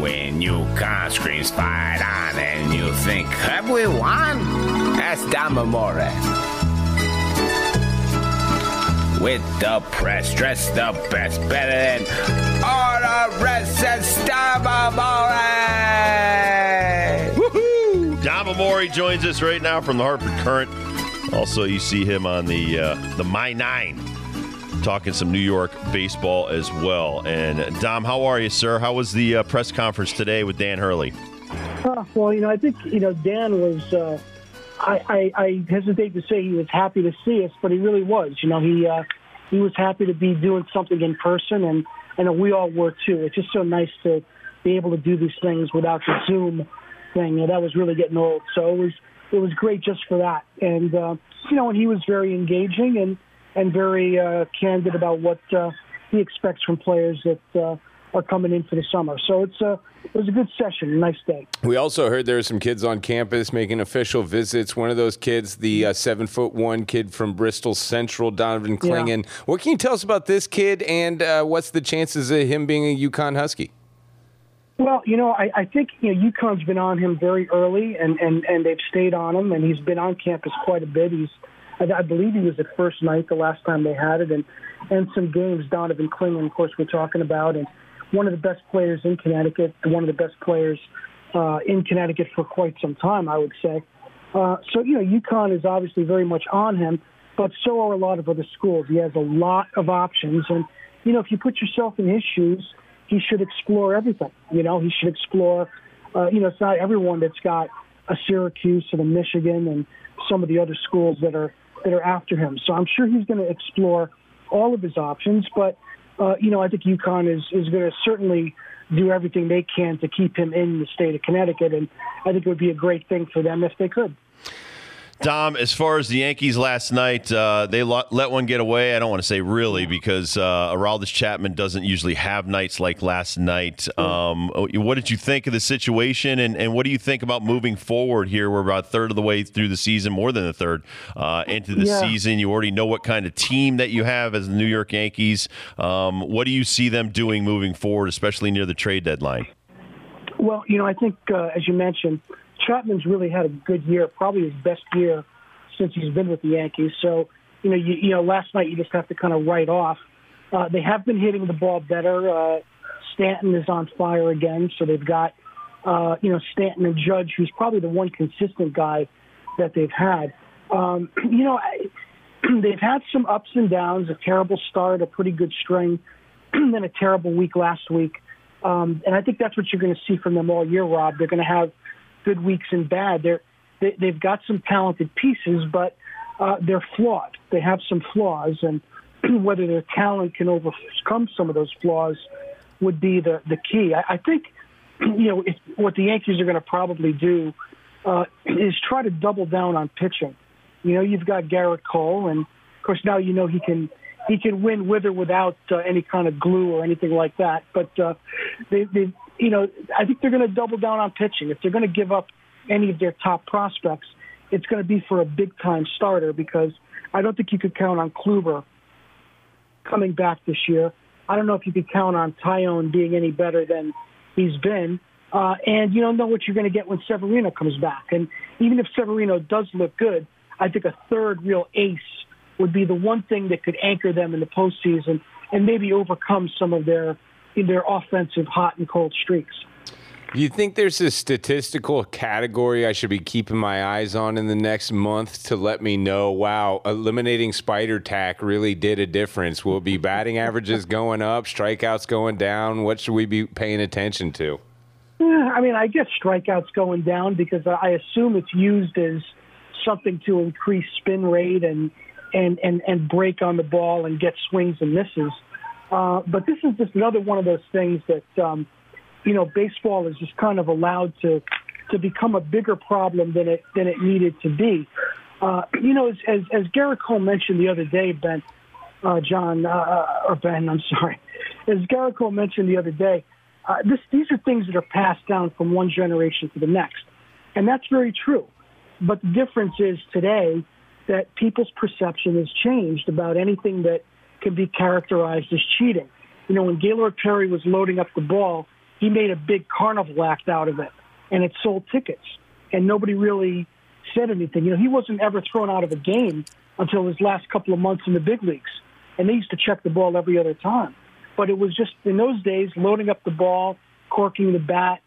When you car screams fired on and you think, have we won? That's Dom Amore. With the press, dressed the best, better than all the rest, joins us right now from the Hartford Courant. Also, you see him on the uh, the My Nine, talking some New York baseball as well. And Dom, how are you, sir? How was the uh, press conference today with Dan Hurley? Uh, well, you know, I think you know Dan was. Uh, I, I, I hesitate to say he was happy to see us, but he really was. You know, he uh, he was happy to be doing something in person, and know we all were too. It's just so nice to be able to do these things without the Zoom thing. You know, that was really getting old. So it was it was great just for that. And uh, you know, and he was very engaging and and very uh, candid about what uh, he expects from players that uh, are coming in for the summer. So it's a it was a good session, a nice day. We also heard there are some kids on campus making official visits. One of those kids, the uh, seven foot one kid from Bristol Central, Donovan Clingan. Yeah. What can you tell us about this kid, and uh, what's the chances of him being a UConn Husky? Well, you know, I, I think you know UConn's been on him very early, and, and, and they've stayed on him, and he's been on campus quite a bit. He's, I, I believe he was at first night the last time they had it, and and some games Donovan Clingan, of course, we're talking about, and one of the best players in Connecticut, one of the best players uh, in Connecticut for quite some time, I would say. Uh, so you know, UConn is obviously very much on him, but so are a lot of other schools. He has a lot of options, and you know, if you put yourself in his shoes he should explore everything. You know, he should explore. Uh, you know, it's not everyone that's got a Syracuse and a Michigan and some of the other schools that are that are after him. So I'm sure he's going to explore all of his options. But uh, you know, I think UConn is is going to certainly do everything they can to keep him in the state of Connecticut, and I think it would be a great thing for them if they could. Dom, as far as the Yankees last night, uh, they lo- let one get away. I don't want to say really because uh, Aroldis Chapman doesn't usually have nights like last night. Um, what did you think of the situation, and, and what do you think about moving forward here? We're about a third of the way through the season, more than a third uh, into the Yeah. season. You already know what kind of team that you have as the New York Yankees. Um, what do you see them doing moving forward, especially near the trade deadline? Well, you know, I think uh, as you mentioned, Chapman's really had a good year, probably his best year since he's been with the Yankees. So, you know, you, you know, last night you just have to kind of write off. Uh, they have been hitting the ball better. Uh, Stanton is on fire again, so they've got, uh, you know, Stanton and Judge, who's probably the one consistent guy that they've had. Um, you know, I, they've had some ups and downs. A terrible start, a pretty good string, then a terrible week last week. Um, and I think that's what you're going to see from them all year, Rob. They're going to have good weeks and bad. They're they, they've got some talented pieces, but uh, they're flawed. They have some flaws, and whether their talent can overcome some of those flaws would be the the key. I, I think you know if, what the Yankees are going to probably do uh, is try to double down on pitching. You know, you've got Gerrit Cole, and of course now you know he can he can win with or without uh, any kind of glue or anything like that. But uh, they, they, you know, I think they're going to double down on pitching. If they're going to give up any of their top prospects, it's going to be for a big time starter because I don't think you could count on Kluber coming back this year. I don't know if you could count on Taillon being any better than he's been. Uh, and you don't know what you're going to get when Severino comes back. And even if Severino does look good, I think a third real ace would be the one thing that could anchor them in the postseason and maybe overcome some of their their offensive hot and cold streaks. Do you think there's a statistical category I should be keeping my eyes on in the next month to let me know, wow, eliminating spider tack really did a difference? Will it be batting averages going up, strikeouts going down? What should we be paying attention to? Yeah, I mean, I guess strikeouts going down because I assume it's used as something to increase spin rate and and and and break on the ball and get swings and misses. Uh, but this is just another one of those things that um, you know, baseball is just kind of allowed to to become a bigger problem than it than it needed to be. Uh, you know, as, as as Gerrit Cole mentioned the other day, Ben, uh, John uh, or Ben, I'm sorry, as Gerrit Cole mentioned the other day, uh, this, these are things that are passed down from one generation to the next, and that's very true. But the difference is today that people's perception has changed about anything that can be characterized as cheating. You know, when Gaylord Perry was loading up the ball, he made a big carnival act out of it, and it sold tickets, and nobody really said anything. You know, he wasn't ever thrown out of a game until his last couple of months in the big leagues, and they used to check the ball every other time. But it was just in those days, loading up the ball, corking the bat,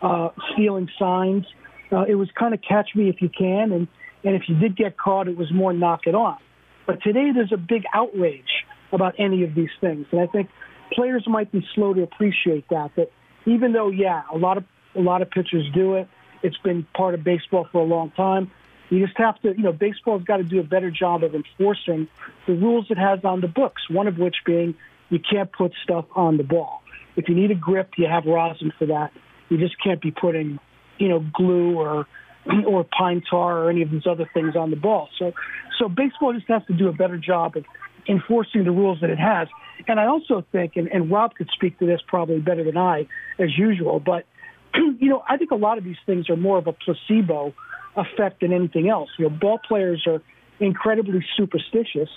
uh, stealing signs. Uh, it was kind of catch me if you can, and and if you did get caught, it was more knock it off. But today, there's a big outrage about any of these things, and I think players might be slow to appreciate that. That even though, yeah, a lot of a lot of pitchers do it, it's been part of baseball for a long time. You just have to, you know, baseball's got to do a better job of enforcing the rules it has on the books. One of which being you can't put stuff on the ball. If you need a grip, you have rosin for that. You just can't be putting, you know, glue or or pine tar or any of these other things on the ball. So, so baseball just has to do a better job of enforcing the rules that it has. And I also think, and, and Rob could speak to this probably better than I, as usual, but you know, I think a lot of these things are more of a placebo effect than anything else. You know, ball players are incredibly superstitious,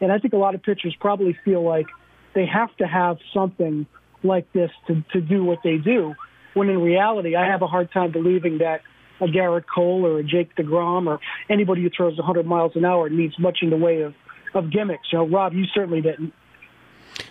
and I think a lot of pitchers probably feel like they have to have something like this to, to do what they do. When in reality, I have a hard time believing that a Gerrit Cole or a Jake DeGrom or anybody who throws 100 miles an hour needs much in the way of, of gimmicks. You know, Rob, you certainly didn't.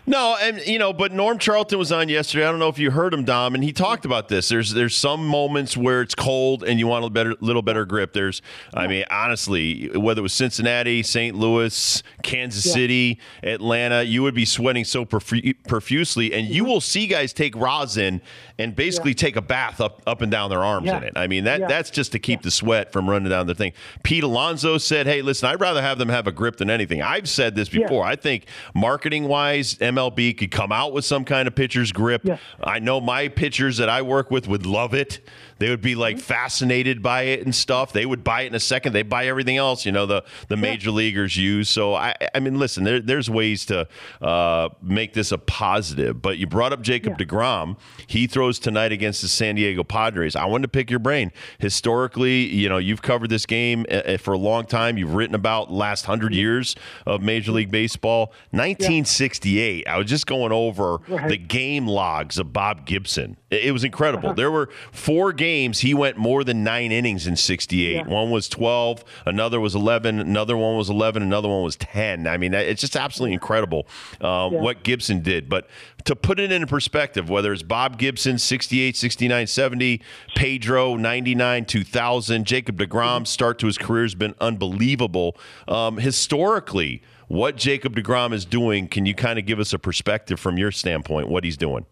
No, and you know, but Norm Charlton was on yesterday. I don't know if you heard him, Dom, and he talked about this. There's there's some moments where it's cold and you want a better, little better grip. There's, I mean, honestly, whether it was Cincinnati, St. Louis, Kansas yeah. City, Atlanta, you would be sweating so profu- profusely, and you will see guys take rosin and basically yeah. take a bath up up and down their arms yeah. in it. I mean, that that's just to keep the sweat from running down the thing. Pete Alonso said, "Hey, listen, I'd rather have them have a grip than anything." I've said this before. I think marketing wise MLB could come out with some kind of pitcher's grip. Yeah. I know my pitchers that I work with would love it. They would be like mm-hmm. fascinated by it and stuff. They would buy it in a second. They buy everything else, you know, the the major yeah. leaguers use. So I, I mean, listen, there, there's ways to uh, make this a positive. But you brought up Jacob yeah. Degrom. He throws tonight against the San Diego Padres. I wanted to pick your brain. Historically, you know, you've covered this game uh, uh, for a long time. You've written about last hundred mm-hmm. years of Major League Baseball. 1968. Yeah. I was just going over right. the game logs of Bob Gibson. It was incredible. Uh-huh. There were four games he went more than nine innings in 68. Yeah. One was 12, another was 11, another one was 11, another one was 10. I mean, it's just absolutely incredible um, yeah. what Gibson did. But to put it in perspective, whether it's Bob Gibson, 68, 69, 70, Pedro, 99, 2000, Jacob DeGrom, mm-hmm. start to his career has been unbelievable. Um, historically, what Jacob DeGrom is doing, can you kind of give us a perspective from your standpoint, what he's doing?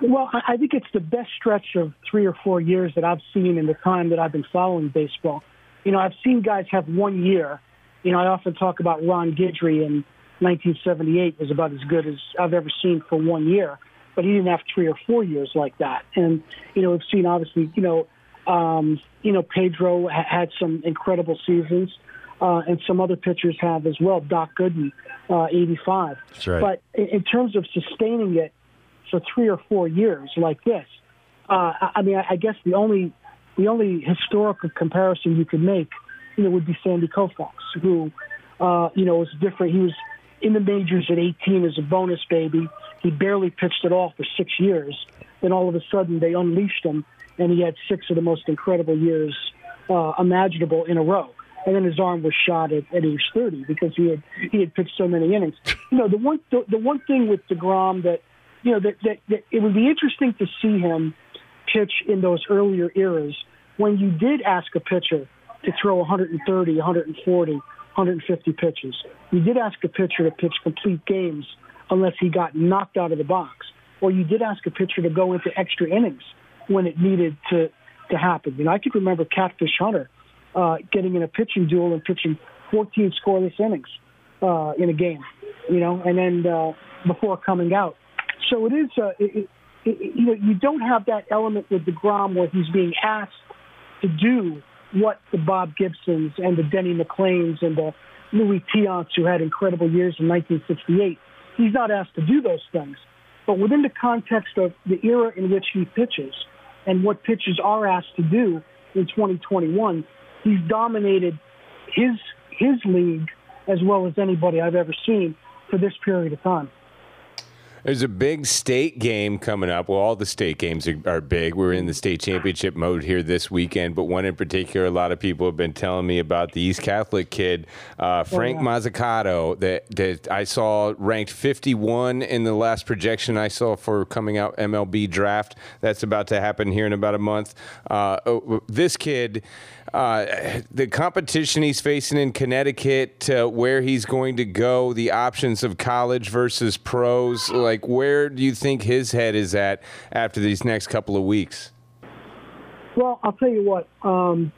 Well, I think it's the best stretch of three or four years that I've seen in the time that I've been following baseball. You know, I've seen guys have one year. You know, I often talk about Ron Guidry in 1978 was about as good as I've ever seen for one year, but he didn't have three or four years like that. And you know, we've seen obviously, you know, um, you know, Pedro ha- had some incredible seasons, uh, and some other pitchers have as well. Doc Gooden, uh, 85. That's right. But in, in terms of sustaining it for three or four years like this. Uh, I mean, I guess the only the only historical comparison you could make, you know, would be Sandy Koufax, who, uh, you know, was different. He was in the majors at 18 as a bonus baby. He barely pitched at all for six years. Then all of a sudden they unleashed him, and he had six of the most incredible years uh, imaginable in a row. And then his arm was shot at, at age 30 because he had he had pitched so many innings. You know, the one the, the one thing with Degrom that you know, that, that, that it would be interesting to see him pitch in those earlier eras when you did ask a pitcher to throw 130, 140, 150 pitches. You did ask a pitcher to pitch complete games unless he got knocked out of the box. Or you did ask a pitcher to go into extra innings when it needed to, to happen. You know, I can remember Catfish Hunter uh, getting in a pitching duel and pitching 14 scoreless innings uh, in a game, you know, and then uh, before coming out. So it is. Uh, it, you know, you don't have that element with DeGrom where he's being asked to do what the Bob Gibsons and the Denny McLains and the Luis Tiants, who had incredible years in 1968, he's not asked to do those things. But within the context of the era in which he pitches and what pitchers are asked to do in 2021, he's dominated his his league as well as anybody I've ever seen for this period of time. There's a big state game coming up. Well, all the state games are, are, big. We're in the state championship mode here this weekend, but one in particular, a lot of people have been telling me about the East Catholic kid, uh, Frank oh, yeah. Mazzucato, that, that I saw ranked 51 in the last projection I saw for coming out MLB draft. That's about to happen here in about a month. Uh, oh, this kid uh, the competition he's facing in Connecticut, uh, where he's going to go, the options of college versus pros. Like, where do you think his head is at after these next couple of weeks? Well, I'll tell you what. Um,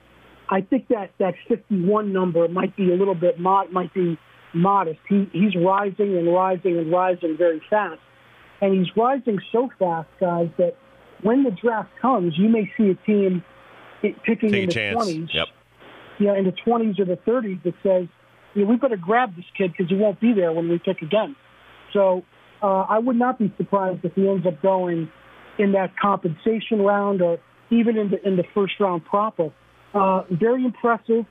I think that that 51 number might be a little bit mod, might be modest. He, he's rising and rising and rising very fast, and he's rising so fast, guys, that when the draft comes, you may see a team picking Take in the chance. 20s, yep. you know, in the 20s or the 30s that says, you know, we better grab this kid because he won't be there when we pick again. So uh, I would not be surprised if he ends up going in that compensation round or even in the in the first round proper. Uh, very impressive.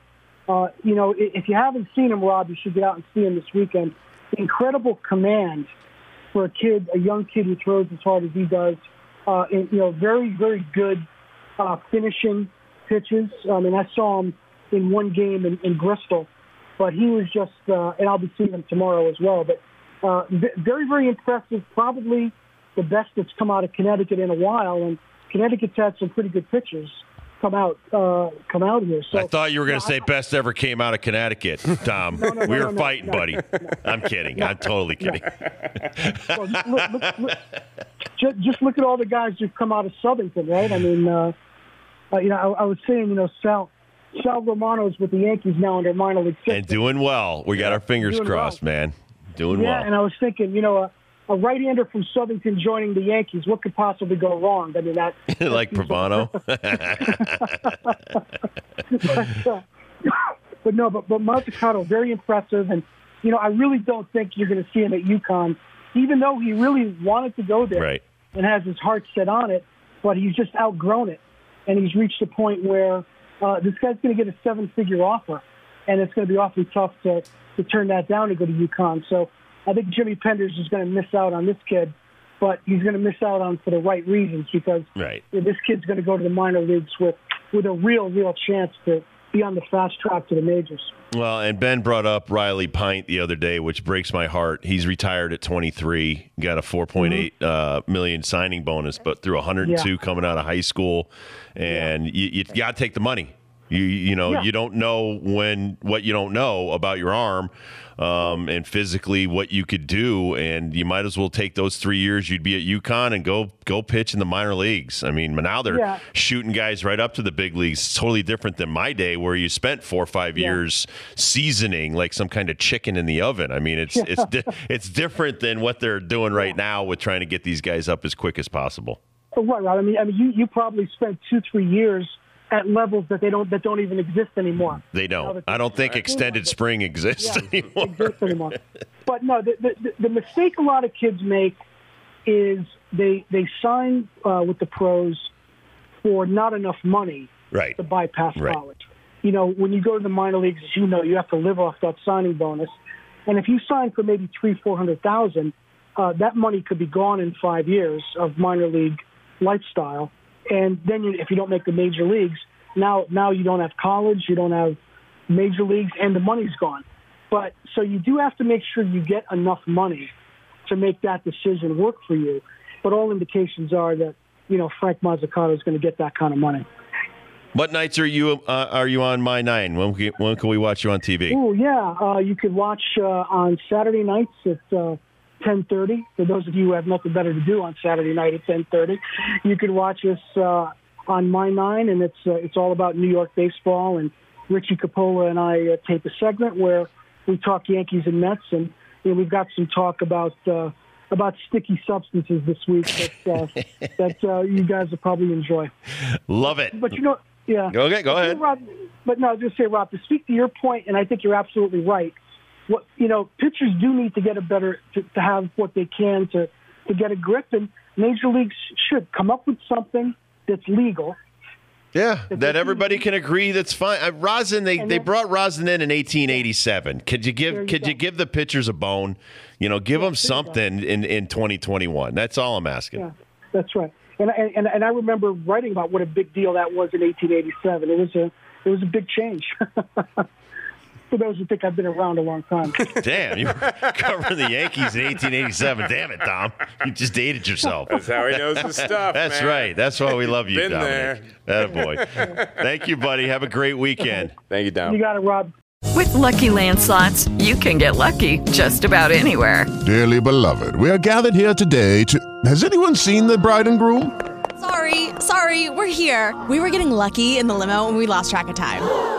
Uh, you know, if you haven't seen him, Rob, you should get out and see him this weekend. Incredible command for a kid, a young kid who throws as hard as he does. Uh, and, you know, very, very good uh, finishing pitches. I mean, I saw him in one game in, in Bristol, but he was just, uh, and I'll be seeing him tomorrow as well. But uh, very, very impressive. Probably the best that's come out of Connecticut in a while, and Connecticut's had some pretty good pitchers come out uh, come out here. So I thought you were going to say I, best ever came out of Connecticut, Tom. no, no, we were fighting, buddy. I'm kidding. I'm totally kidding. well, look, look, look, just, just, look at all the guys who've come out of Southington, right? I mean, uh, uh, you know, I, I, was saying, you know, Sal Sal Romano's with the Yankees now under minor league system. and doing well. We got our fingers doing crossed, well. man. Doing yeah, well. and I was thinking, you know, a, a right-hander from Southington joining the Yankees, what could possibly go wrong? I mean, that like Pavano. but, uh, but no, but but Mazzucato, very impressive, and you know, I really don't think you're going to see him at UConn, even though he really wanted to go there right. and has his heart set on it, but he's just outgrown it and he's reached a point where uh, this guy's going to get a seven-figure offer, and it's going to be awfully tough to, to turn that down to go to UConn. So I think Jimmy Penders is going to miss out on this kid, but he's going to miss out on for the right reasons because right. this kid's going to go to the minor leagues with with a real, real chance to be on the fast track to the majors. Well, and Ben brought up Riley Pint the other day, which breaks my heart. He's retired at 23, got a 4.8 mm-hmm. uh, million signing bonus, but through 102 yeah. coming out of high school, and yeah. you, you got to take the money. You you know yeah. you don't know when what you don't know about your arm, um, and physically what you could do, and you might as well take those three years you'd be at UConn and go go pitch in the minor leagues. I mean, now they're yeah. shooting guys right up to the big leagues. It's totally different than my day where you spent four or five yeah. years seasoning like some kind of chicken in the oven. I mean, it's it's di- it's different than what they're doing right now with trying to get these guys up as quick as possible. Right, right. I mean, I mean, you you probably spent two three years at levels that they don't that don't even exist anymore. They don't. I don't think extended spring exists yeah, anymore. Exists anymore. But no, the, the, the mistake a lot of kids make is they they sign uh, with the pros for not enough money right. to bypass right. college. You know, when you go to the minor leagues, as you know, you have to live off that signing bonus, and if you sign for maybe three four hundred thousand, uh, that money could be gone in five years of minor league lifestyle and then you, if you don't make the major leagues, now now you don't have college, you don't have major leagues, and the money's gone. But so you do have to make sure you get enough money to make that decision work for you. But all indications are that you know Frank Mazzucato is going to get that kind of money. What nights are you uh, are you on My Nine? When can, when can we watch you on TV? Oh yeah, uh, you can watch uh, on Saturday nights at uh, 10:30. For those of you who have nothing better to do on Saturday night at 10:30, you can watch us uh, on My Nine, and it's uh, it's all about New York baseball. And Richie Capola and I uh, tape a segment where we talk Yankees and Mets, and you know, we've got some talk about uh, about sticky substances this week that uh, that uh, you guys will probably enjoy. Love it. But you know, yeah. Okay, go ahead. Rob, but no, just say, Rob, to speak to your point, and I think you're absolutely right. What you know, pitchers do need to get a better to, to have what they can to to get a grip, and major leagues should come up with something that's legal. Yeah, that everybody can agree that's fine. Uh, rosin, they, they brought rosin in in 1887. Could you give you could you give the pitchers a bone? You know, give them something in, in 2021. That's all I'm asking. Yeah, that's right. And, and and I remember writing about what a big deal that was in 1887. It was a it was a big change. For those who think I've been around a long time. Damn, you were covering the Yankees in 1887. Damn it, Tom. You just dated yourself. That's how he knows his stuff. That's man. right. That's why we love you, Been Dominic. That boy. Thank you, buddy. Have a great weekend. Thank you, Dom. You got it, Rob. With Lucky Land slots, you can get lucky just about anywhere. Dearly beloved, we are gathered here today to. Has anyone seen the bride and groom? Sorry, sorry, we're here. We were getting lucky in the limo and we lost track of time.